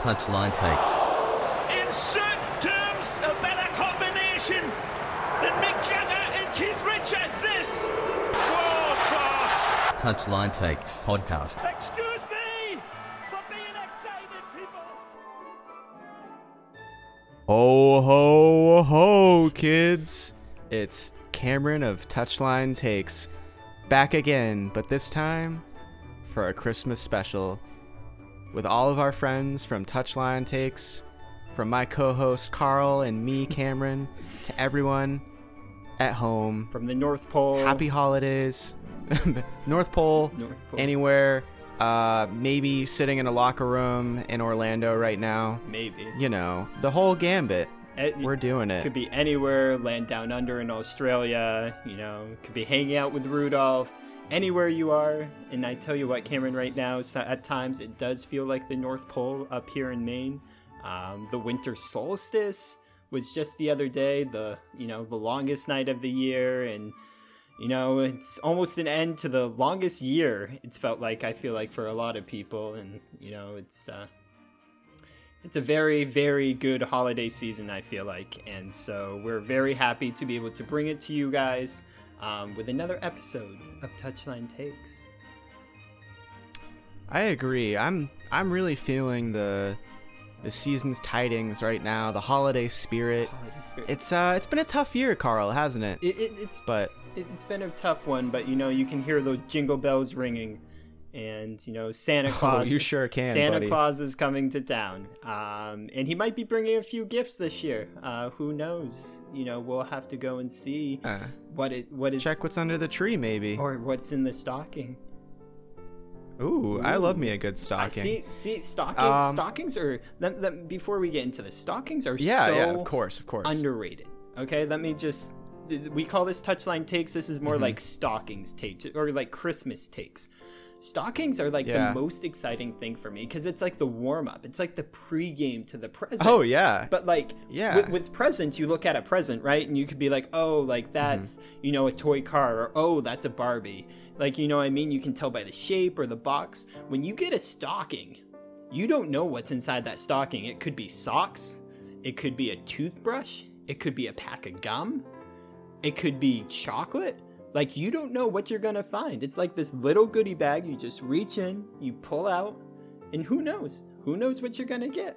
Touchline takes. In certain terms, a better combination than Mick Jagger and Keith Richards. This world class. Touchline takes podcast. Excuse me for being excited, people. Ho ho ho, kids! It's Cameron of Touchline Takes back again, but this time for a Christmas special with all of our friends from Touchline Takes, from my co-host Carl and me, Cameron, to everyone at home. from the North Pole. Happy holidays, North Pole, North Pole. anywhere. Uh, maybe sitting in a locker room in Orlando right now. maybe. You know, the whole gambit. It- We're doing it. Could be anywhere, land down under in Australia, you know, could be hanging out with Rudolph, anywhere you are. And I tell you what, Cameron, right now, at times it does feel like the North Pole up here in Maine. Um, the winter solstice was just the other day, the, you know, the longest night of the year. And, you know, it's almost an end to the longest year, it's felt like, I feel like, for a lot of people. And, you know, it's, uh, it's a very, very good holiday season, I feel like. And so we're very happy to be able to bring it to you guys um, with another episode of Touchline Takes. I agree. I'm I'm really feeling the the season's tidings right now, the holiday spirit. Holiday spirit. It's uh it's been a tough year, Carl, hasn't it? It, it, it's, But it's been a tough one, but you know, you can hear those jingle bells ringing. And, you know, Santa Claus. Oh, you sure can, Santa buddy. Claus is coming to town. Um, and he might be bringing a few gifts this year. Uh, who knows? You know, we'll have to go and see uh, what it what is check what's under the tree maybe. or what's in the stocking. Ooh, I love me a good I stocking. see. See, stockings. Um, stockings are. Let- before we get into the stockings are Yeah, so yeah, of course, of course. underrated. Okay, let me just. We call this touchline takes. This is more Mm-hmm. like stockings takes or like Christmas takes. Stockings are like Yeah. the most exciting thing for me because it's like the warm up. It's like the pregame to the present. Oh, yeah. But like Yeah. with, with presents, you look at a present, right? And you could be like, oh, like mm-hmm. that's you know a toy car, or oh, that's a Barbie. Like you know what I mean? You can tell by the shape or the box. When you get a stocking, you don't know what's inside that stocking. It could be socks, it could be a toothbrush, it could be a pack of gum, it could be chocolate. Like you don't know what you're gonna find. It's like this little goodie bag. You just reach in, you pull out, and who knows? Who knows what you're gonna get?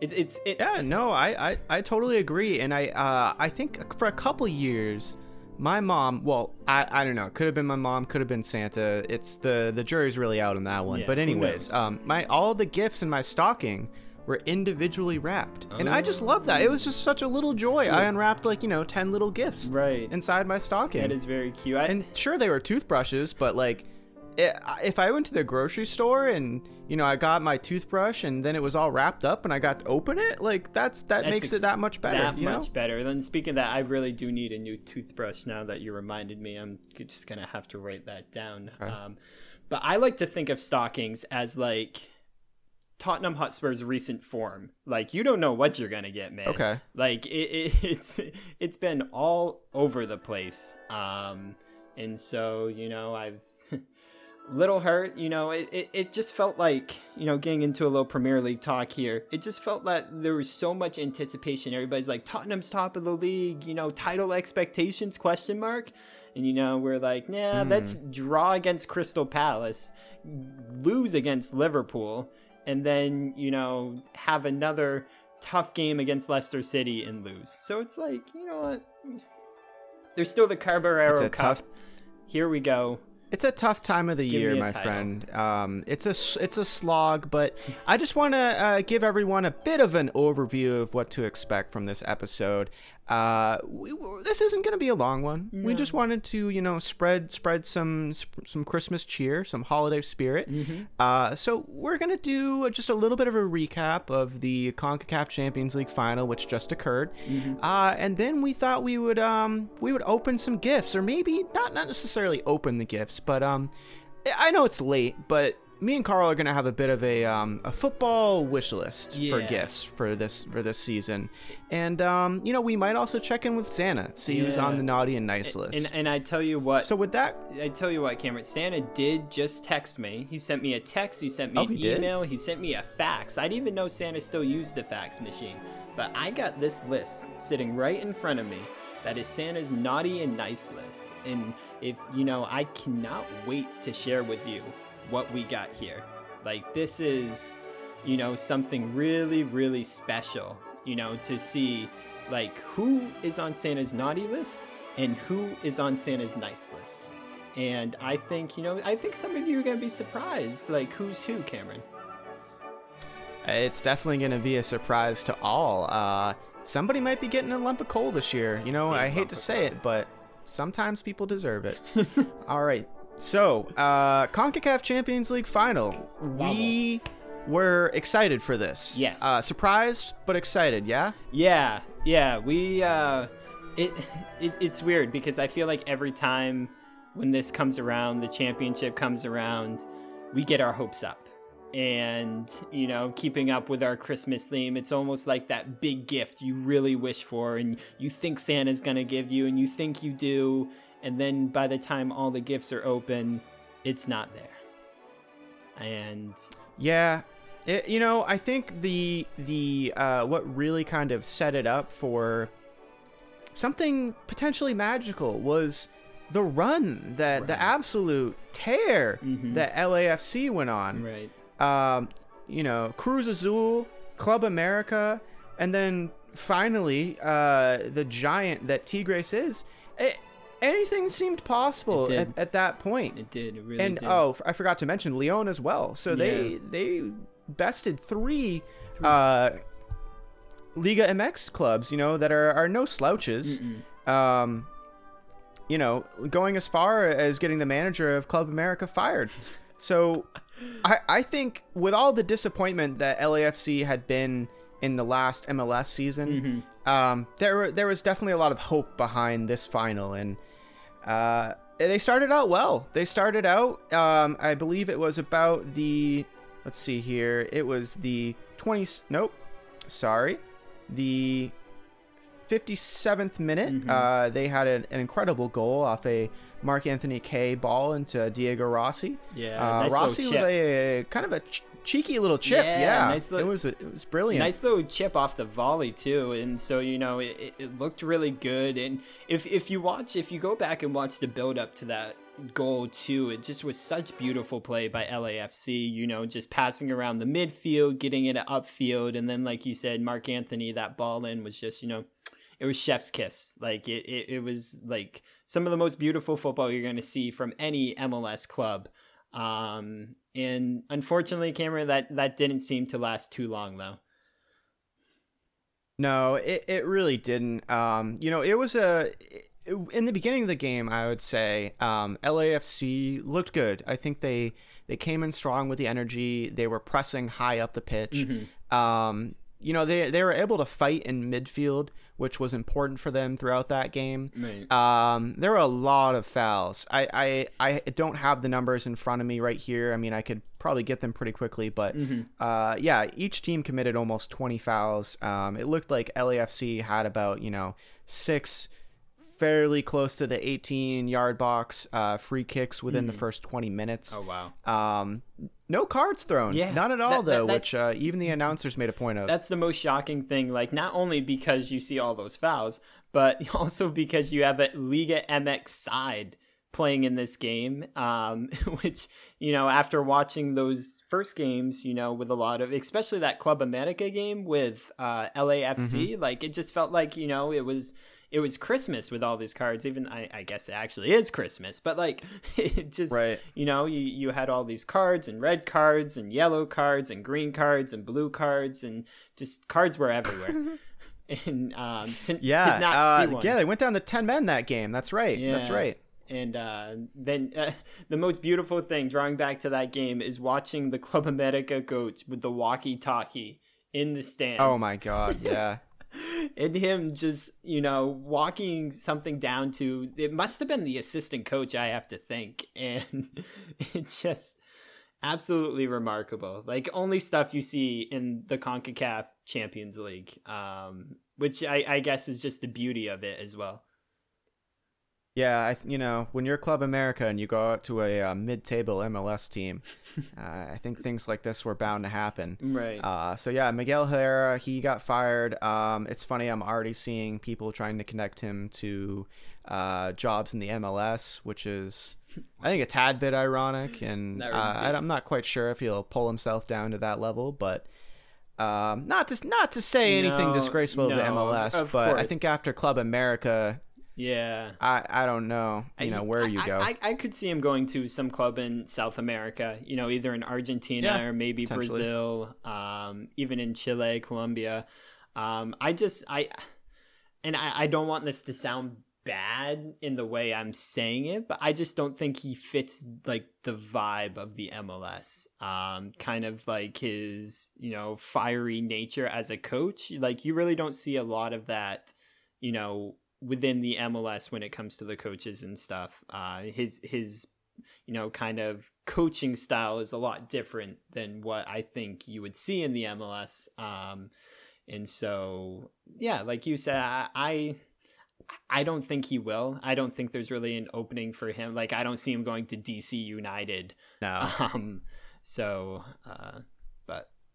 It's it's it, Yeah, no, I, I, I totally agree, and I uh I think for a couple years, my mom, well, I, I don't know, could have been my mom, could have been Santa. It's the the jury's really out on that one. Yeah, but anyways, um, my all the gifts in my stocking were individually wrapped, and I just love that. It was just such a little joy. I unwrapped like you know ten little gifts right. inside my stocking. that is very cute. I, and sure they were toothbrushes but like if i went to the grocery store and you know i got my toothbrush and then it was all wrapped up and i got to open it like that's that That's makes ex- it that much better that you know much better. Then speaking of that, I really do need a new toothbrush now that you reminded me. I'm just gonna have to write that down. Um, but I like to think of stockings as like Tottenham Hotspur's recent form. Like you don't know what you're gonna get, man. Okay. Like it, it, it's it's been all over the place. Um, and so you know I've little hurt you know it, it, it just felt like you know getting into a little premier league talk here it just felt that there was so much anticipation everybody's like tottenham's top of the league you know title expectations question mark and you know we're like nah let's draw against crystal palace lose against liverpool and then you know have another tough game against leicester city and lose so it's like you know what there's still the Carabao Cup tough- here we go It's a tough time of the Give year, my title. friend. Um, it's a it's a slog, but I just want to uh, give everyone a bit of an overview of what to expect from this episode. Uh, we, this isn't going to be a long one. We just wanted to, you know, spread spread some some Christmas cheer, some holiday spirit. Mm-hmm. Uh, so we're gonna do just a little bit of a recap of the Concacaf Champions League final, which just occurred, Mm-hmm. uh, and then we thought we would um we would open some gifts, or maybe not not necessarily open the gifts, but um I know it's late, but me and Carl are gonna have a bit of a um, a football wish list for gifts for this for this season, and um, you know we might also check in with Santa, see who's on the naughty and nice list. And and I tell you what, so with that, I tell you what, Cameron, Santa did just text me. He sent me a text, he sent me Oh, an he did? email, he sent me a fax. I didn't even know Santa still used the fax machine. But I got this list sitting right in front of me that is Santa's naughty and nice list. And if, you know, I cannot wait to share with you what we got here. Like, this is, you know, something really, really special, you know, to see, like, who is on Santa's naughty list and who is on Santa's nice list. And I think, you know, I think some of you are going to be surprised. Like, who's who, Cameron? it's definitely gonna be a surprise to all. Uh, somebody might be getting a lump of coal this year. You know, Big I hate to say it, but sometimes people deserve it. all right, so uh, Concacaf Champions League final. We were excited for this. Yes. Uh, surprised but excited. Yeah. Yeah, yeah, we uh it, it it's weird because I feel like every time when this comes around, the championship comes around, we get our hopes up. And, you know, keeping up with our Christmas theme, it's almost like that big gift you really wish for and you think Santa's going to give you and you think you do, and then by the time all the gifts are open, it's not there. And Yeah, it, you know, I think the the uh, what really kind of set it up for something potentially magical was the run that the absolute tear that LAFC went on. right. Um, you know, Cruz Azul, Club America, and then finally uh, the giant that Tigres is. It, anything seemed possible at, at that point It did, it really and did. oh, I forgot to mention Leon as well. So they Yeah. they bested three, uh, Liga MX clubs. You know that are are no slouches. Um, you know, going as far as getting the manager of Club America fired. So, I I think with all the disappointment that LAFC had been in the last MLS season, um, there there was definitely a lot of hope behind this final and. Uh, they started out well. They started out, um, I believe it was about the, let's see here, it was the 20, nope, sorry, the 57th minute. Uh, they had an, an incredible goal off a Marc-Anthony Kaye ball into Diego Rossi. Yeah, uh, nice Rossi with a kind of a ch- cheeky little chip. Yeah, Yeah, nice it little- was it was brilliant. Nice little chip off the volley too, and so you know it, it- it looked really good. And if if you watch, if you go back and watch the build up to that goal too, it just was such beautiful play by LAFC. You know, just passing around the midfield, getting it upfield, and then like you said, Marc-Anthony, that ball in was just you know, it was chef's kiss. Like it it, it was like some of the most beautiful football you're going to see from any MLS club. Um, and unfortunately, Cameron, that that didn't seem to last too long, though. No, it, it really didn't. Um, you know, it was a in the beginning of the game. I would say um, LAFC looked good. I think they they came in strong with the energy. They were pressing high up the pitch. Um, you know, they they were able to fight in midfield, which was important for them throughout that game. Um, there were a lot of fouls. I, I I don't have the numbers in front of me right here. I mean, I could probably get them pretty quickly, but uh, yeah, each team committed almost 20 fouls. Um, it looked like LAFC had about you know six fairly close to the 18 yard box uh, free kicks within the first 20 minutes. Oh wow. Um, no cards thrown. Yeah, none at all that- that- though, which uh, even the announcers made a point of. That's the most shocking thing. Like, not only because you see all those fouls, but also because you have a Liga MX side playing in this game. Um, which you know, after watching those first games, you know, with a lot of, especially that Club America game with uh, LAFC, like it just felt like you know it was. It was Christmas with all these cards. Even I, I guess it actually is Christmas, but like it just Right. you know you, you had all these cards and red cards and yellow cards and green cards and blue cards and just cards were everywhere and um to, yeah, to not uh, see one. yeah, they went down to 10 men that game. That's right. That's right. and uh, then uh, the most beautiful thing drawing back to that game is watching the club america coach with the walkie talkie in the stands Oh my god, yeah. and him just you know walking something down to it must have been the assistant coach i have to think and it just absolutely remarkable. Like only stuff you see in the CONCACAF Champions League, um, which I, I guess is just the beauty of it as well. Yeah, I, you know, when you're Club America and you go out to a uh, mid-table MLS team, uh, I think things like this were bound to happen. Right. Uh, so yeah, Miguel Herrera, he got fired. Um, it's funny, I'm already seeing people trying to connect him to uh, jobs in the MLS, which is, I think, a tad bit ironic, and uh, I, I'm not quite sure if he'll pull himself down to that level, but. Um, not to not to say anything No, disgraceful to the no, of- MLS, of but I think after Club America, yeah. I I don't know, you know where you go. I, I could see him going to some club in South America, you know, either in Argentina Yeah, or maybe. Brazil, um, even in Chile, Colombia. Um, I just I and I, I don't want this to sound bad in the way I'm saying it, but I just don't think he fits like the vibe of the MLS. Um, kind of like his, you know, fiery nature as a coach. Like you really don't see a lot of that, you know, within the MLS when it comes to the coaches and stuff. Uh, his his you know kind of coaching style is a lot different than what I think you would see in the MLS. Um, and so yeah, like you said, I. I I don't think he will. I don't think there's really an opening for him. Like I don't see him going to DC United. no, Um so uh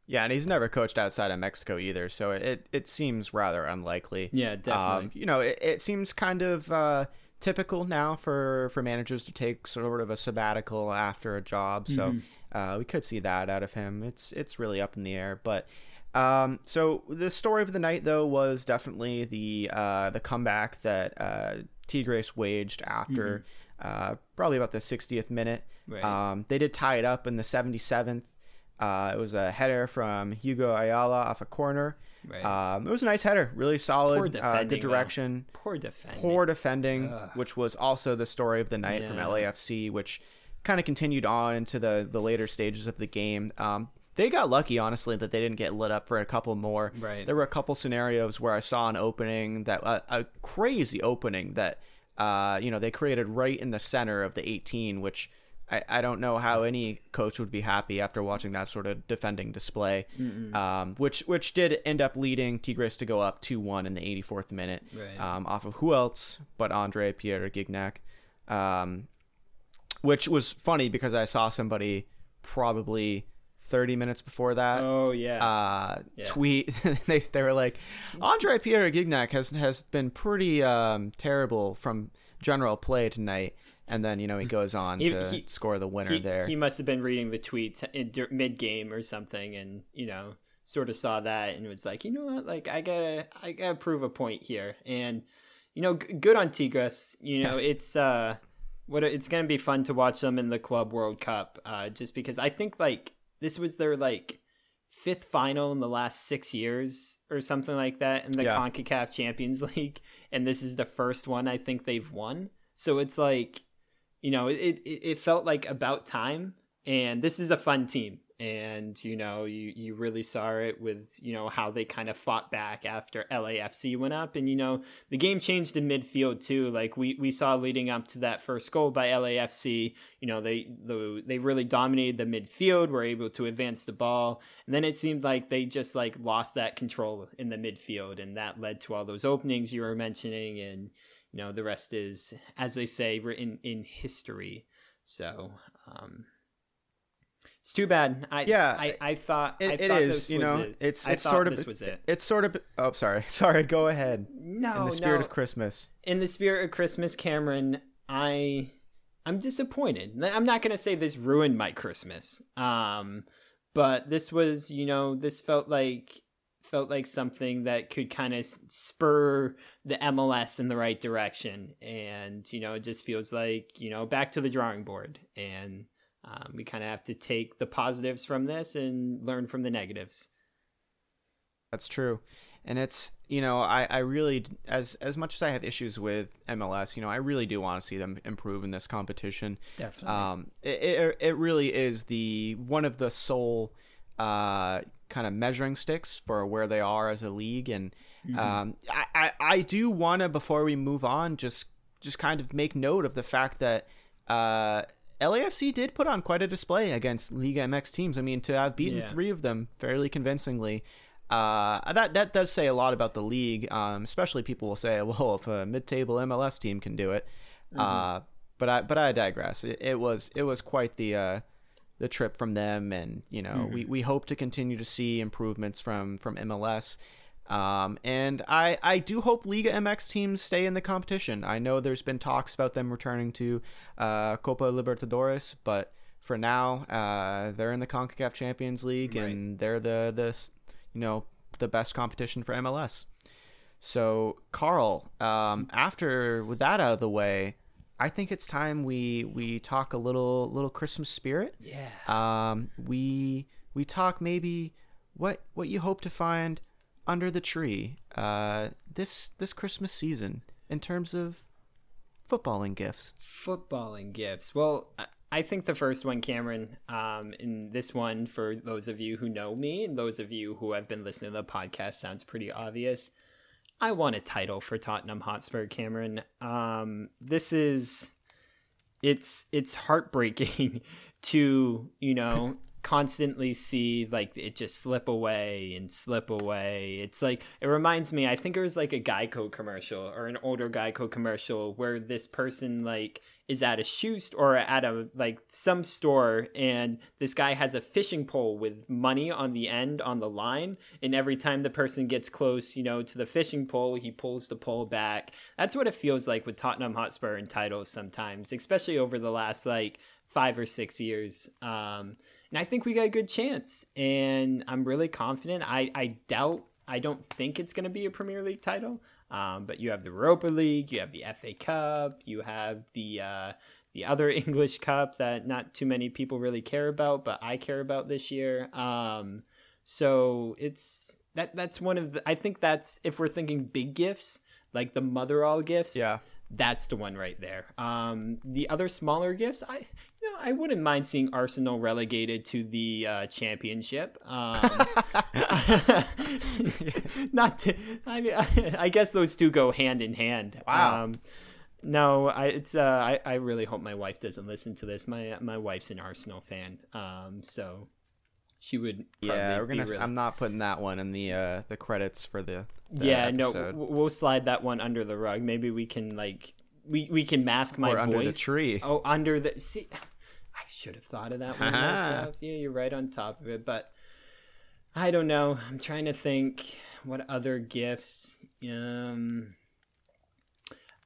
yeah, and he's never coached outside of Mexico either, so it it seems rather unlikely. yeah, definitely. Um, you know, it, it seems kind of uh, typical now for for managers to take sort of a sabbatical after a job. So Mm-hmm. uh, we could see that out of him. It's it's really up in the air, but. Um, so the story of the night, though, was definitely the uh, the comeback that uh, Tigres waged after uh, probably about the 60th minute. Mm-hmm. Right. Um, they did tie it up in the 77th. Uh, it was a header from Hugo Ayala off a corner. Right. Um, it was a nice header, really solid, Poor uh, good though. direction. Poor defending. Poor defending, which was also the story of the night from LAFC, which kind of continued on into the the later stages of the game. Um, they got lucky, honestly, that they didn't get lit up for a couple more. Right. There were a couple scenarios where I saw an opening that uh, a crazy opening that uh, you know they created right in the center of the 18, which. I, I don't know how any coach would be happy after watching that sort of defending display, um, which which did end up leading Tigres to go up two one in the 84th minute, Right. um, off of who else but Andre Pierre Gignac, um, which was funny because I saw somebody probably 30 minutes before that Oh yeah. uh, Yeah. tweet. they they were like, Andre Pierre Gignac has has been pretty um, terrible from general play tonight, and then you know he goes on He- to he- score the winner he, there. he must have been reading the tweets mid game or something, and you know, sort of saw that and was like, you know what, like I gotta, I gotta prove a point here, and you know, g- good on Tigres. You know, it's uh, what it's gonna be fun to watch them in the Club World Cup, uh, just because I think like this was their like fifth final in the last six years or something like that in the Yeah. CONCACAF Champions League, and this is the first one I think they've won. So it's like, you know, it it, it felt like about time, and this is a fun team, and you know, you you really saw it with you know how they kind of fought back after LAFC went up, and you know the game changed in midfield too. Like we we saw leading up to that first goal by LAFC, you know they the, they really dominated the midfield, were able to advance the ball, and then it seemed like they just like lost that control in the midfield, and that led to all those openings you were mentioning, and you know the rest is, as they say, written in history. So. um it's too bad. I Yeah, I, I thought I It, it thought is, this you know, it. it's I it's sort of this was it. It's sort of. Oh, sorry, sorry. Go ahead. No, In the spirit no. of Christmas. in the spirit of Christmas, Cameron, I I'm disappointed. I'm not gonna say this ruined my Christmas. Um, but this was, you know, this felt like felt like something that could kind of spur the MLS in the right direction, and you know, it just feels like you know back to the drawing board, and um, we kind of have to take the positives from this and learn from the negatives. That's true. And it's, you know, I, I really, as as much as I have issues with MLS, you know, I really do want to see them improve in this competition. Definitely. Um, it, it, it really is the one of the sole uh, kind of measuring sticks for where they are as a league. And um, I, I, I do want to, before we move on, just just kind of make note of the fact that uh, LAFC did put on quite a display against Liga MX teams. I mean, to have beaten Yeah. three of them fairly convincingly, uh, that that does say a lot about the league. Um, especially people will say, "Well, if a mid-table MLS team can do it," uh, but I but I digress. It, it was it was quite the uh, the trip from them, and you know we, we hope to continue to see improvements from from MLS. Um, and I, I do hope Liga MX teams stay in the competition. I know there's been talks about them returning to uh, Copa Libertadores, but for now, uh, they're in the Concacaf Champions League, and they're the the you know the best competition for MLS. So, Carl, um, after with that out of the way, I think it's time we we talk a little little Christmas spirit. Yeah. Um, we we talk maybe what what you hope to find under the tree uh, this this Christmas season in terms of footballing gifts. Footballing gifts. Well, I- I think the first one, Cameron, um, and this one, for those of you who know me and those of you who have been listening to the podcast, sounds pretty obvious. I want a title for Tottenham Hotspur, Cameron. Um, this is, it's it's heartbreaking to you know constantly see like it just slip away and slip away. It's like it reminds me. I think it was like a Geico commercial or an older Geico commercial where this person like is at a shoe st- or at a like some store and this guy has a fishing pole with money on the end on the line and every time the person gets close you know to the fishing pole he pulls the pole back. That's what it feels like with tottenham hotspur and titles sometimes especially over the last like five or six years. Um and i think we got a good chance and i'm really confident. I i doubt i don't think it's going to be a premier league title um, but you have the Europa League, you have the FA Cup, you have the uh, the other English Cup that not too many people really care about, but I care about this year. Um, so it's that that's one of the. I think that's if we're thinking big gifts, like the mother all gifts. Yeah. That's the one right there. Um, the other smaller gifts, I I wouldn't mind seeing Arsenal relegated to the uh, championship. Um, not to, I mean, I, guess those two go hand in hand. Wow. Um, no, I it's uh, I, I really hope my wife doesn't listen to this. My my wife's an Arsenal fan, um, so she would. Yeah, we're gonna. Be really, I'm not putting that one in the uh, the credits for the. the yeah, no, episode. w- we'll slide that one under the rug. Maybe we can like we we can mask my Or voice under the tree. Oh, under the see. I should have thought of that one myself. Yeah, you're right on top of it, but I don't know. I'm trying to think what other gifts. Um,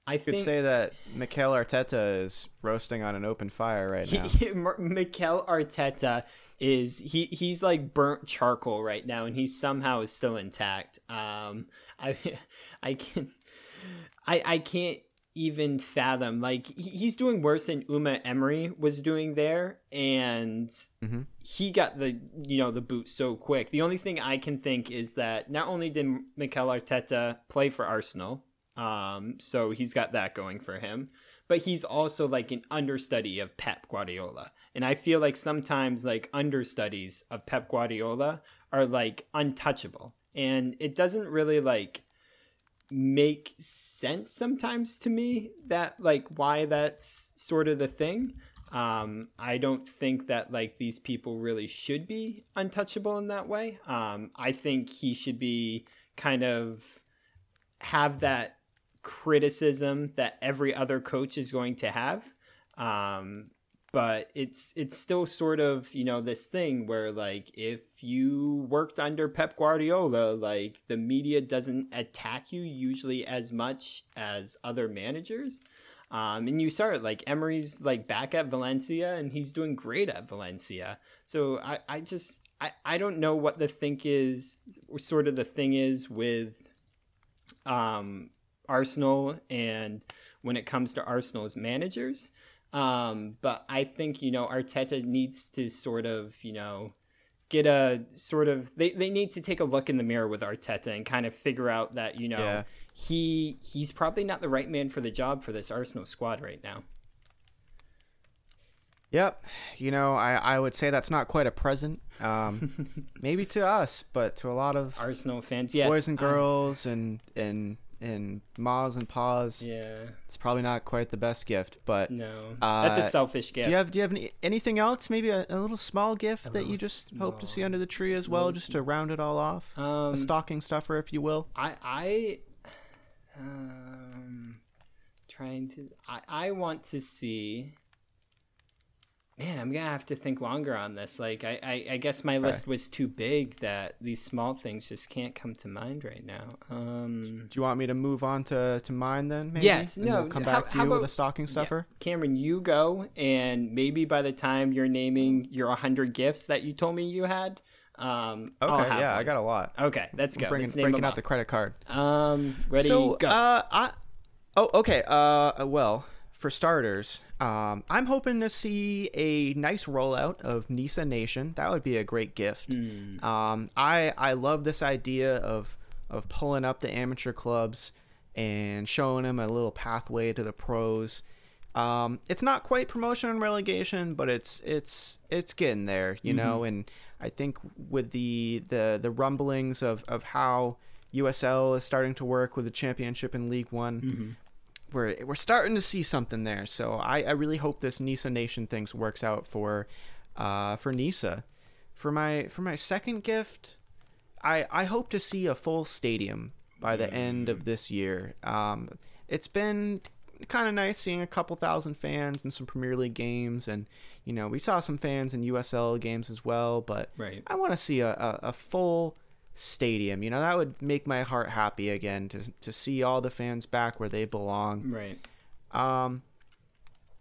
I You could think say that Mikel Arteta is roasting on an open fire right now. Mikel Arteta is he he's like burnt charcoal right now, and he somehow is still intact. Um, I I can I I can't even fathom like he's doing worse than Unai Emery was doing there, and Mhm. he got the you know the boot so quick. The only thing I can think is that not only did Mikel Arteta play for Arsenal, um, so he's got that going for him, but he's also like an understudy of Pep Guardiola. And I feel like sometimes like understudies of Pep Guardiola are like untouchable. And it doesn't really like make sense sometimes to me that like why that's sort of the thing. Um, I don't think that like these people really should be untouchable in that way. Um, I think he should be kind of have that criticism that every other coach is going to have. Um, but it's it's still sort of you know this thing where like if you worked under Pep Guardiola, like the media doesn't attack you usually as much as other managers. Um, and you start like Emery's like back at Valencia and he's doing great at Valencia. So I, I just I, I don't know what the think is sort of the thing is with um, Arsenal and when it comes to Arsenal's managers. Um, but I think, you know, Arteta needs to sort of, you know, get a sort of they, they need to take a look in the mirror with Arteta and kind of figure out that, you know, Yeah. he he's probably not the right man for the job for this Arsenal squad right now. Yep. You know, I, I would say that's not quite a present. Um, maybe to us, but to a lot of Arsenal fans, yes. boys and girls and and and ma's and pa's. Yeah. It's probably not quite the best gift, but No. Uh, That's a selfish gift. do you have do you have any, anything else? Maybe a, a little small gift that you just hope to see under the tree as well, just to round it all off. um, a stocking stuffer, if you will. I I um trying to I I want to see Man, I'm gonna have to think longer on this. Like, I, I, I guess my list was too big that these small things just can't come to mind right now. Um, Do you want me to move on to, to mine then? Maybe? Yes, And no, We'll come how- back to you with about- a stocking stuffer. Cameron, you go, and maybe by the time you're naming your 100 gifts that you told me you had, um, Okay, yeah, I got a lot. Okay, let's go. Bringing, let's breaking out the credit card. Um, ready? so, go. uh, I, oh, okay. Uh, well, for starters, um, I'm hoping to see a nice rollout of NISA Nation. That would be a great gift. Hmm. Um, I I love this idea of of pulling up the amateur clubs and showing them a little pathway to the pros. Um, it's not quite promotion and relegation, but it's it's it's getting there, you know. And I think with the the the rumblings of of how USL is starting to work with the championship in League One, we're we're starting to see something there. So I, I really hope this NISA Nation things works out for uh, for NISA. For my for my second gift, I I hope to see a full stadium by the end of this year. Um, it's been kind of nice seeing a couple thousand fans in some Premier League games, and you know we saw some fans in USL games as well. But Right. I want to see a, a, a full stadium. You know that would make my heart happy again to to see all the fans back where they belong. right. Um,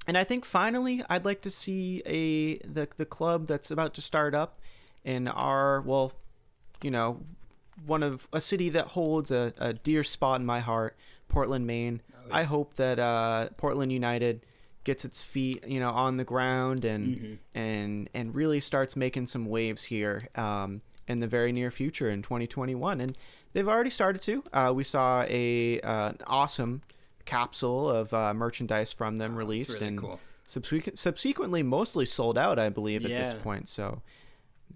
and I think finally, I'd like to see a the the club that's about to start up in our well, you know, one of a city that holds a, a dear spot in my heart, Portland, Maine. I hope that uh, Portland United gets its feet, you know, on the ground and and and really starts making some waves here um, in the very near future in 2021. And they've already started to. Uh, we saw a uh, an awesome capsule of uh, merchandise from them released really and cool. subsequent, subsequently mostly sold out, I believe, at this point. So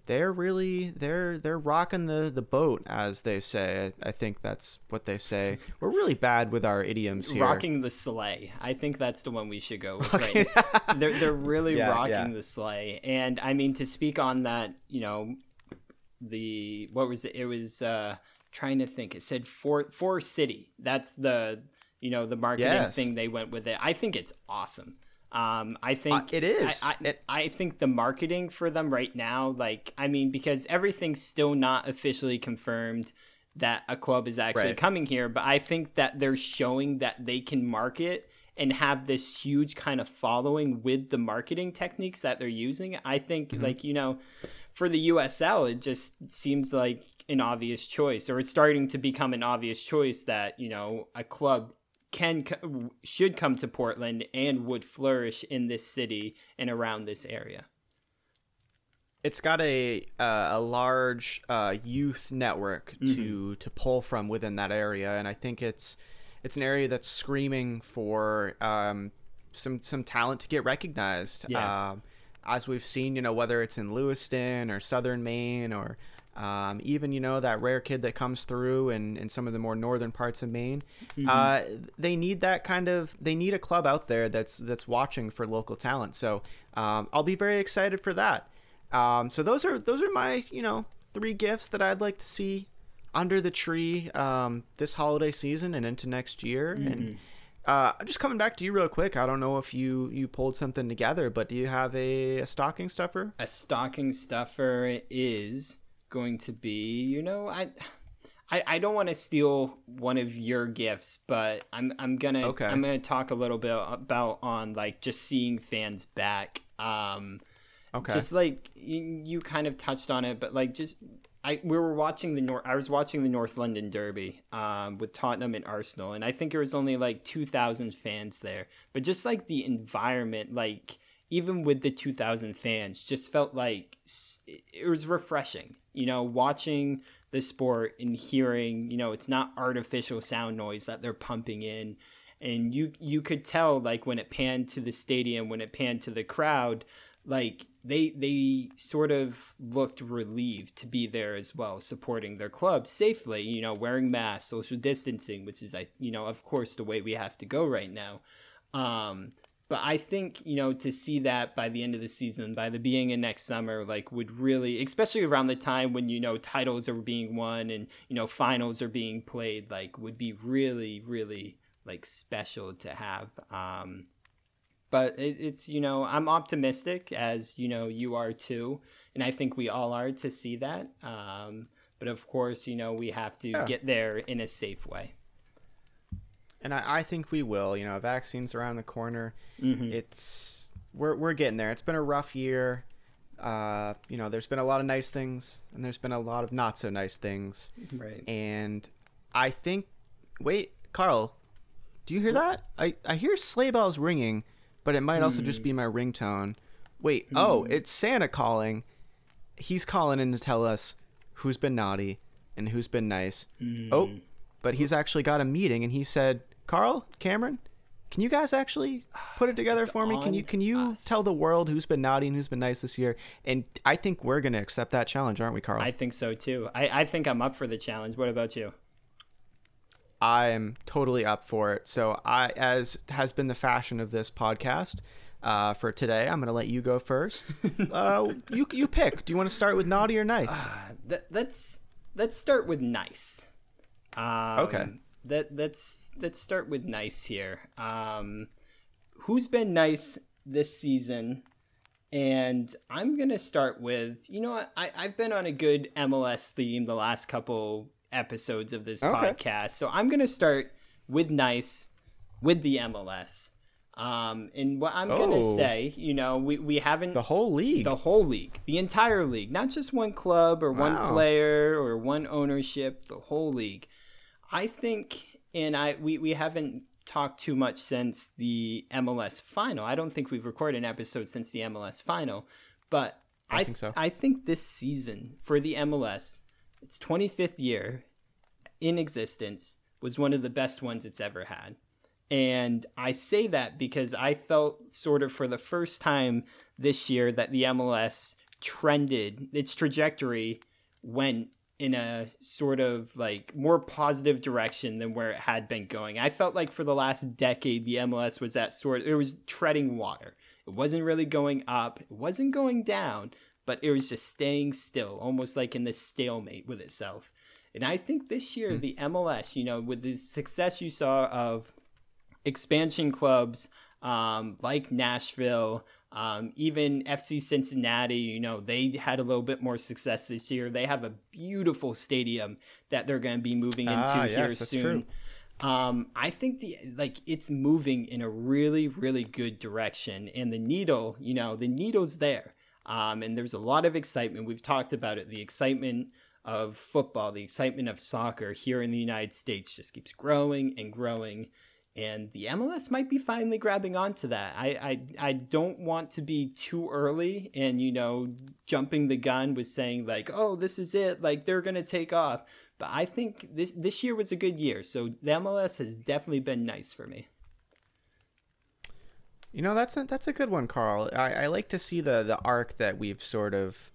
they're really they're they're rocking the the boat, as they say. I, I think that's what they say. We're really bad with our idioms here. Rocking the sleigh. I think that's the one we should go with. Right. they're they're really Yeah, rocking yeah. the sleigh, and I mean to speak on that. You know, the what was it? It was uh trying to think. It said for for city. That's the you know the marketing Yes. thing they went with it. I think it's awesome. Um, I think Uh, it is. I, I, It- I think the marketing for them right now, like, I mean, because everything's still not officially confirmed that a club is actually Right. coming here, but I think that they're showing that they can market and have this huge kind of following with the marketing techniques that they're using. I think, like, you know, for the USL, it just seems like an obvious choice, or it's starting to become an obvious choice that, you know, a club can should come to Portland and would flourish in this city and around this area. it's got a uh, a large uh, youth network Mm-hmm. to to pull from within that area, and I think it's it's an area that's screaming for um, some some talent to get recognized. Yeah. Um, as we've seen, you know, whether it's in Lewiston or Southern Maine or um, even you know that rare kid that comes through in, in some of the more northern parts of Maine, uh, they need that kind of they need a club out there that's that's watching for local talent. So um, I'll be very excited for that. Um, so those are those are my you know three gifts that I'd like to see under the tree um, this holiday season and into next year. And uh, just coming back to you real quick, I don't know if you you pulled something together, but do you have a, a stocking stuffer? A stocking stuffer is going to be, you know, I. I, I don't want to steal one of your gifts, but I'm I'm gonna Okay. I'm gonna talk a little bit about on like just seeing fans back. Um, Okay. just like you, you kind of touched on it but like just i we were watching the north i was watching the north london derby um, with tottenham and arsenal and i think there was only like 2000 fans there. But just like the environment like even with the 2000 fans just felt like it was refreshing you know watching the sport and hearing you know it's not artificial sound noise that they're pumping in. And you you could tell like when it panned to the stadium when it panned to the crowd like they they sort of looked relieved to be there as well, supporting their club safely. You know, wearing masks, social distancing, which is I you know of course the way we have to go right now. Um, but I think you know to see that by the end of the season, by the beginning of next summer, like would really, especially around the time when you know titles are being won and you know finals are being played, like would be really really like special to have. Um, but it, it's you know I'm optimistic as you know you are too, and I think we all are to see that. Um, but of course, you know we have to Yeah. get there in a safe way. and I, I think we will. You know, vaccines around the corner. Mm-hmm. It's we're we're getting there. It's been a rough year. Uh, you know, there's been a lot of nice things, and there's been a lot of not so nice things. Right. And I think, wait, Carl, do you hear that? I I hear sleigh bells ringing, but it might also just be hmm. my ringtone. Wait, oh, hmm. it's Santa calling. He's calling in to tell us who's been naughty and who's been nice. Hmm. Oh, but he's actually got a meeting, and he said, "Carl, Cameron, can you guys actually put it together It's for me? Can you can you us. tell the world who's been naughty and who's been nice this year?" And I think we're gonna accept that challenge, aren't we, Carl? I think so too. I, I think I'm up for the challenge. What about you? I am totally up for it. So I, as has been the fashion of this podcast, uh, for today, I'm gonna let you go first. uh, you you pick. Do you want to start with naughty or nice? Th- let's let's start with nice. Um, Okay. That let's let's start with nice here. Um, who's been nice this season? And I'm gonna start with you know what I I've been on a good MLS theme the last couple episodes of this Okay. podcast, so I'm gonna start with nice with the MLS. Um, and what I'm Oh. say, you know, we we haven't The whole league. the whole league, the entire league, not just one club or one player or one ownership, the whole league. I think, and I we, we haven't talked too much since the MLS final. I don't think we've recorded an episode since the MLS final, but I, think so. I think this season for the MLS, its 25th year in existence, was one of the best ones it's ever had. And I say that because I felt sort of for the first time this year that the MLS trended, its trajectory went in a sort of like more positive direction than where it had been going. I felt like for the last decade, the MLS was that sort it was treading water. It wasn't really going up, it wasn't going down, but it was just staying still, almost like in this stalemate with itself. And I think this year, the MLS, you know, with the success you saw of expansion clubs um, like Nashville, um, even FC Cincinnati, you know, they had a little bit more success this year. They have a beautiful stadium that they're going to be moving into Ah, here yes, soon. Um, I think the like it's moving in a really, really good direction, and the needle, you know, the needle's there. Um, and there's a lot of excitement. We've talked about it. The excitement of football, the excitement of soccer here in the United States just keeps growing and growing. And the MLS might be finally grabbing onto that. I, I I don't want to be too early and you know jumping the gun with saying like, oh, this is it, like they're gonna take off. But I think this this year was a good year, so the MLS has definitely been nice for me. You know, that's a, that's a good one, Carl. I, I like to see the the arc that we've sort of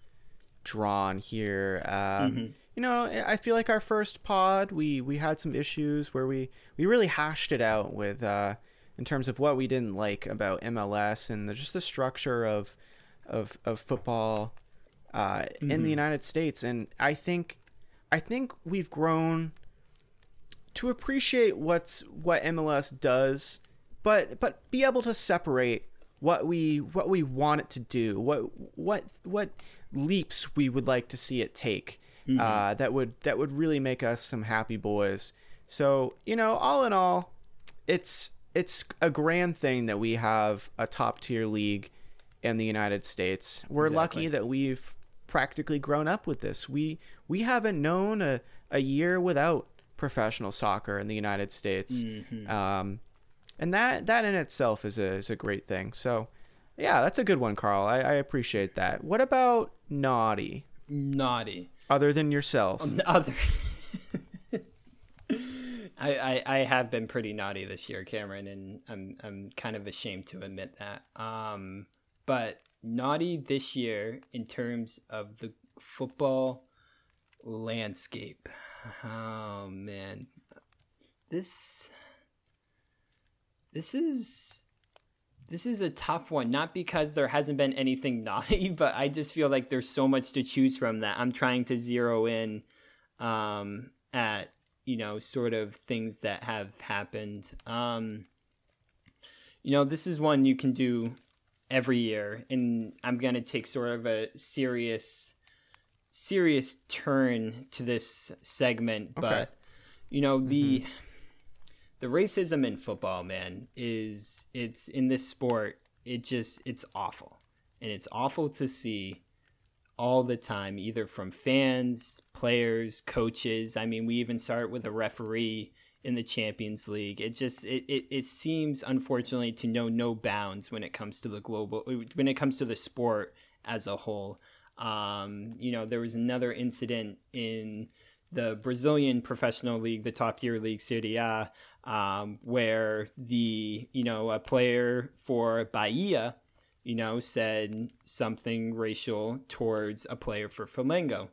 drawn here. Um, You know, I feel like our first pod, we we had some issues where we we really hashed it out with uh, in terms of what we didn't like about MLS and the, just the structure of of of football uh, in the United States. And I think I think we've grown to appreciate what's what MLS does, but but be able to separate what we what we want it to do, what what what leaps we would like to see it take. Uh, that would that would really make us some happy boys. So you know, all in all, it's it's a grand thing that we have a top tier league in the United States. We're lucky that we've practically grown up with this. We we haven't known a, a year without professional soccer in the United States. Um, and that that in itself is a is a great thing. So yeah, that's a good one, Carl. I, I appreciate that. What about naughty? Naughty. Other than yourself. The other. I, I, I have been pretty naughty this year, Cameron, and I'm I'm kind of ashamed to admit that. Um, but naughty this year in terms of the football landscape. Oh man. This this is this is a tough one not because there hasn't been anything naughty but i just feel like there's so much to choose from that i'm trying to zero in um, at you know sort of things that have happened. Um, you know this is one you can do every year and i'm going to take sort of a serious serious turn to this segment but you know the the racism in football man is it's in this sport it just it's awful. And it's awful to see all the time either from fans players coaches. I mean we even start with a referee in the champions league. It just it, it, it seems unfortunately to know no bounds when it comes to the global when it comes to the sport as a whole. Um, you know there was another incident in the Brazilian professional league, the top tier league, Serie A, um, where the you know a player for Bahia, you know, said something racial towards a player for Flamengo,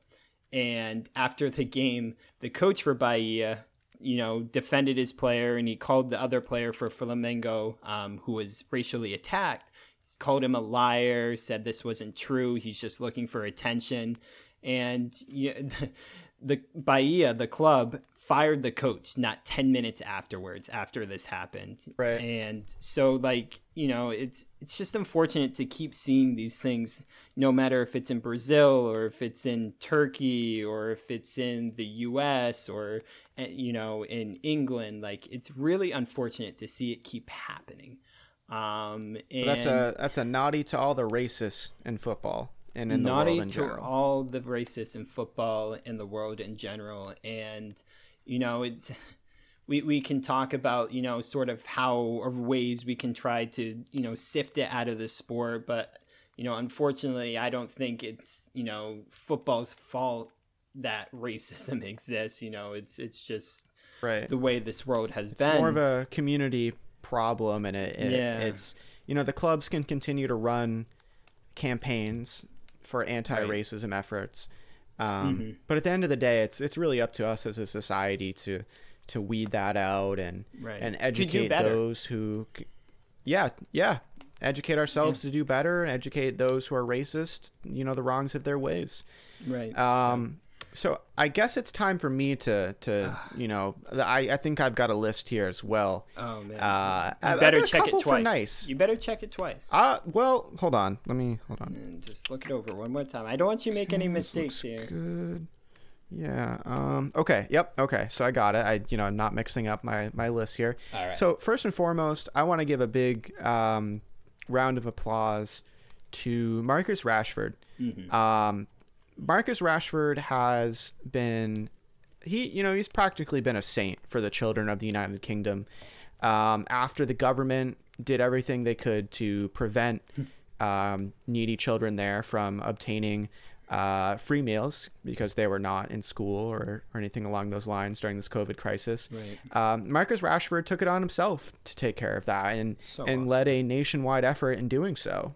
and after the game, the coach for Bahia, you know, defended his player and he called the other player for Flamengo, um, who was racially attacked, called him a liar, said this wasn't true. He's just looking for attention, and yeah, the Bahia, the club, fired the coach not 10 minutes afterwards after this happened. Right. and so like you know it's it's just unfortunate to keep seeing these things no matter if it's in brazil or if it's in turkey or if it's in the us or eh, you know in england. Like it's really unfortunate to see it keep happening. Um and That's a that's a naughty to all the racists in football and in the naughty world in to general. all the racists in football and the world in general and you know it's we, we can talk about you know sort of how or ways we can try to you know sift it out of the sport but you know unfortunately i don't think it's you know football's fault that racism exists you know it's it's just right. the way this world has it's been more of a community problem and it, it Yeah. it's you know the clubs can continue to run campaigns for anti-racism efforts. Um, Mm-hmm. but at the end of the day it's it's really up to us as a society to to weed that out and Right. and educate those who yeah yeah educate ourselves to do better and educate those who are racist you know the wrongs of their ways. Right. Um, so I guess it's time for me to to you know I, I think I've got a list here as well. oh man Uh, you I- better check it twice nice. you better check it twice Uh well, hold on. Let me hold on. and just look it over one more time. I don't want you to make any mistakes here. Good. Yeah. Um. Okay. Yep. Okay. So I got it. I you know I'm not mixing up my my list here. All right. So first and foremost, I want to give a big um, round of applause to Marcus Rashford. Mm-hmm. Um, Marcus Rashford has been he you know he's practically been a saint for the children of the United Kingdom. Um, after the government did everything they could to prevent um, needy children there from obtaining uh, free meals because they were not in school or, or anything along those lines during this COVID crisis. Right. Um, Marcus Rashford took it on himself to take care of that and So and led a nationwide effort in doing so.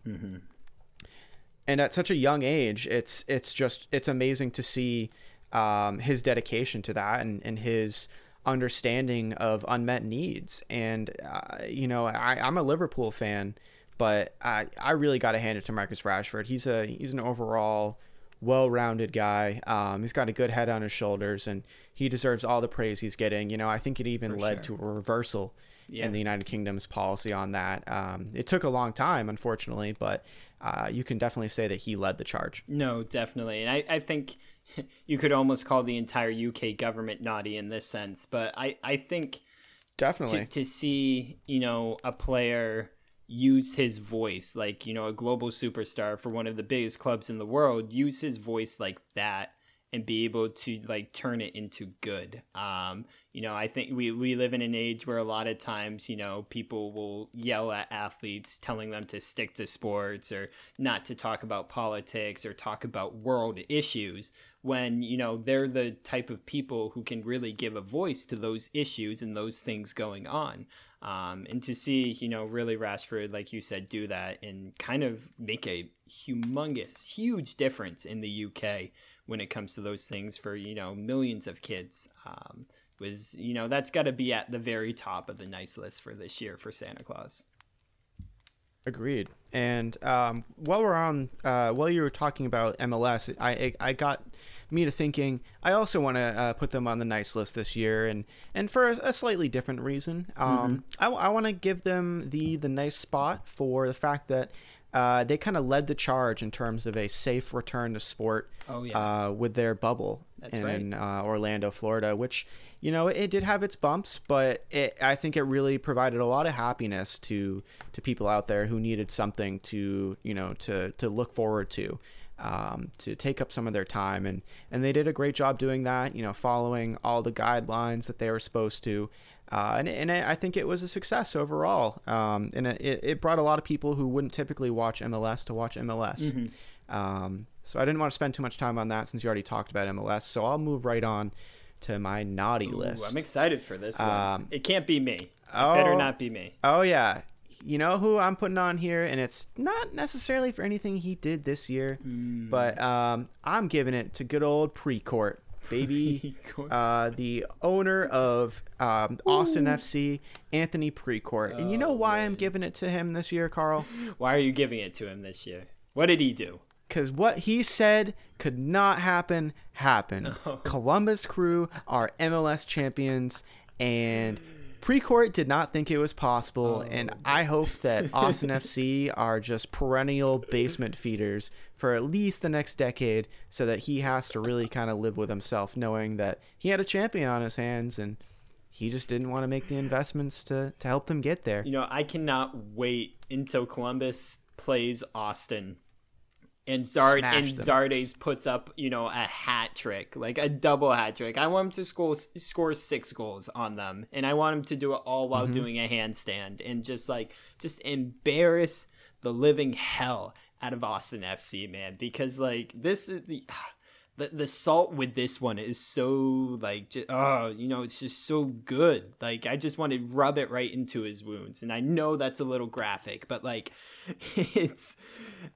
And at such a young age, it's it's just it's amazing to see um, his dedication to that and, and his understanding of unmet needs. And uh, you know, I, I'm a Liverpool fan, but I I really got to hand it to Marcus Rashford. He's a he's an overall well-rounded guy. Um, he's got a good head on his shoulders, and he deserves all the praise he's getting. You know, I think it even led to a reversal Yeah. in the United Kingdom's policy on that. Um, it took a long time, unfortunately, but uh, you can definitely say that he led the charge. No, definitely. And I, I think you could almost call the entire UK government naughty in this sense. But I, I think Definitely. to, to see, you know, a player use his voice, like, you know, a global superstar for one of the biggest clubs in the world, use his voice like that and be able to like turn it into good. Um, you know, I think we, we live in an age where a lot of times, you know, people will yell at athletes telling them to stick to sports or not to talk about politics or talk about world issues when, you know, they're the type of people who can really give a voice to those issues and those things going on. Um, and to see, you know, really Rashford, like you said, do that and kind of make a humongous, huge difference in the UK when it comes to those things for, you know, millions of kids. Um, was, you know, that's got to be at the very top of the nice list for this year for Santa Claus. Agreed. And um, while we're on, uh, while you were talking about MLS, I, I, got me to thinking. I also want to uh, put them on the nice list this year, and and for a, a slightly different reason. Um, mm-hmm. I, I want to give them the the nice spot for the fact that uh, they kind of led the charge in terms of a safe return to sport. Oh, yeah. uh, with their bubble That's in right. uh, Orlando, Florida, which you know it, did have its bumps, but it, I think it really provided a lot of happiness to to people out there who needed something to you know to to look forward to. Um, to take up some of their time and and they did a great job doing that you know following all the guidelines that they were supposed to uh, and, and I think it was a success overall. Um, and it, it brought a lot of people who wouldn't typically watch MLS to watch MLS. Mm-hmm. Um, so I didn't want to spend too much time on that since you already talked about MLS. So I'll move right on to my naughty Ooh, list. I'm excited for this one. Um, it can't be me. It oh. better not be me. Oh yeah, you know who I'm putting on here, and it's not necessarily for anything he did this year, Hmm. but um, I'm giving it to good old Precourt, baby. uh, the owner of um, Austin FC, Anthony Precourt, and you know Oh, why I'm giving it to him this year, Carl? Why are you giving it to him this year? What did he do? Because what he said could not happen happened. Columbus Crew are MLS champions, and Precourt did not think it was possible. Oh, and I hope that Austin FC are just perennial basement feeders for at least the next decade, so that he has to really kind of live with himself, knowing that he had a champion on his hands and. He just didn't want to make the investments to, to help them get there. You know, I cannot wait until Columbus plays Austin. And Zard Smash and them. Zardes puts up, you know, a hat trick, like a double hat trick. I want him to score score six goals on them, and I want him to do it all while mm-hmm. doing a handstand and just like just embarrass the living hell out of Austin FC, man. Because like this is the the, the salt with this one is so like just, oh you know it's just so good like i just want to rub it right into his wounds and i know that's a little graphic but like it's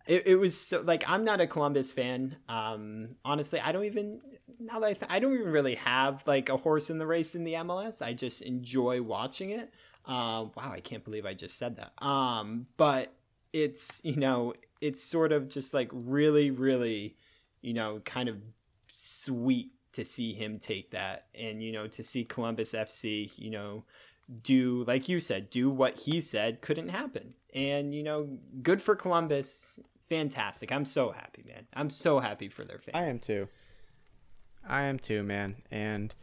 it, it was so like i'm not a columbus fan. Um honestly i don't even now that I, th- I don't even really have like a horse in the race in the mls i just enjoy watching it. Um wow i can't believe i just said that. Um but it's you know it's sort of just like really really you know, kind of sweet to see him take that and, you know, to see Columbus FC, you know, do, like you said, do what he said couldn't happen. And, you know, good for Columbus. Fantastic. I'm so happy, man. I'm so happy for their fans. I am too. I am too, man. And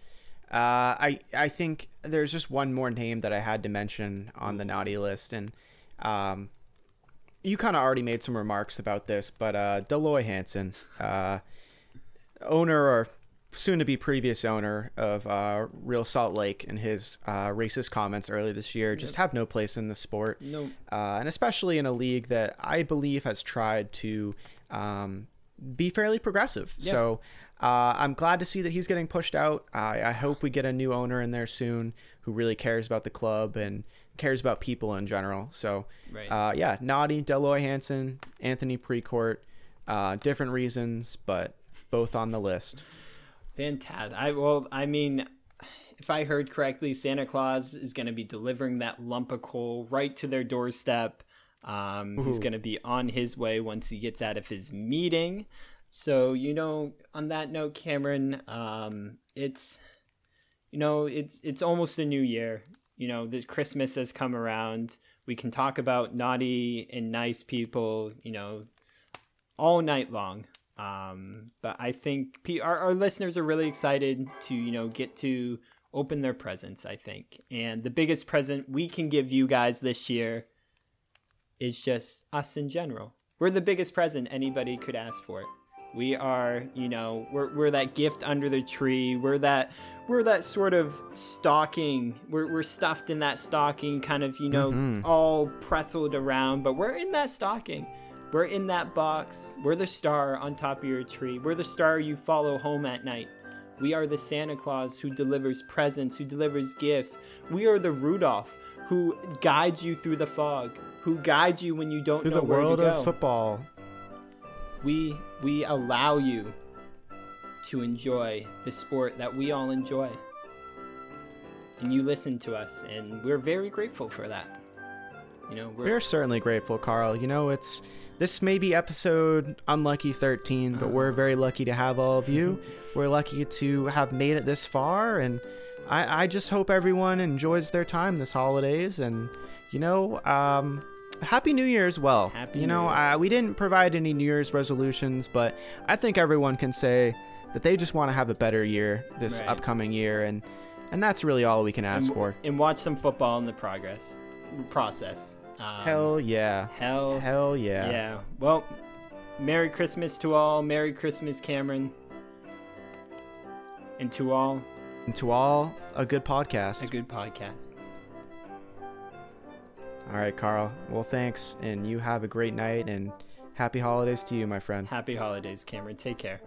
uh, I I think there's just one more name that I had to mention on the naughty list, and um, you kind of already made some remarks about this, but uh, Dell Loy Hansen, uh, owner or soon to be previous owner of uh, Real Salt Lake, and his uh, racist comments earlier this year just have no place in the sport. No. Uh, and especially in a league that I believe has tried to um, be fairly progressive. So uh, I'm glad to see that he's getting pushed out. I, I hope we get a new owner in there soon who really cares about the club and cares about people in general. So, Right. uh, yeah, Naughty, Dell Loy Hansen, Anthony Precourt, uh, different reasons, but both on the list. Fantastic. I well, I mean, if I heard correctly, Santa Claus is going to be delivering that lump of coal right to their doorstep. Um, he's going to be on his way once he gets out of his meeting. So you know, on that note, Cameron, um, it's you know, it's it's almost a new year. You know, the Christmas has come around. We can talk about naughty and nice people. You know, all night long. Um, but I think pe- our, our listeners are really excited to, you know, get to open their presents, I think. And the biggest present we can give you guys this year is just us in general. We're the biggest present anybody could ask for. We are, you know, we're, we're that gift under the tree. We're that we're that sort of stocking. We're, we're stuffed in that stocking, kind of, you know, all pretzeled around, but we're in that stocking. We're in that box. We're the star on top of your tree. We're the star you follow home at night. We are the Santa Claus who delivers presents, who delivers gifts. We are the Rudolph who guides you through the fog, who guides you when you don't Through know the where world to go. of football. we we allow you to enjoy the sport that we all enjoy. And you listen to us and we're very grateful for that. You know, we're, We're certainly grateful, Carl. You know, it's this may be episode unlucky 13, but we're very lucky to have all of you. we're lucky to have made it this far, and I, I just hope everyone enjoys their time this holidays. And you know, um, Happy New Year as well. Happy you know, uh, we didn't provide any New Year's resolutions, but I think everyone can say that they just want to have a better year this Right. upcoming year, and and that's really all we can ask and, for. and watch some football in the progress process. Um, Hell yeah. hell Hell yeah. yeah. Well, Merry Christmas to all. Merry Christmas, Cameron. And to all, And to all, a good podcast. a good podcast. All right, Carl. Well, thanks, and you have a great night and happy holidays to you, my friend. Happy holidays, Cameron. Take care.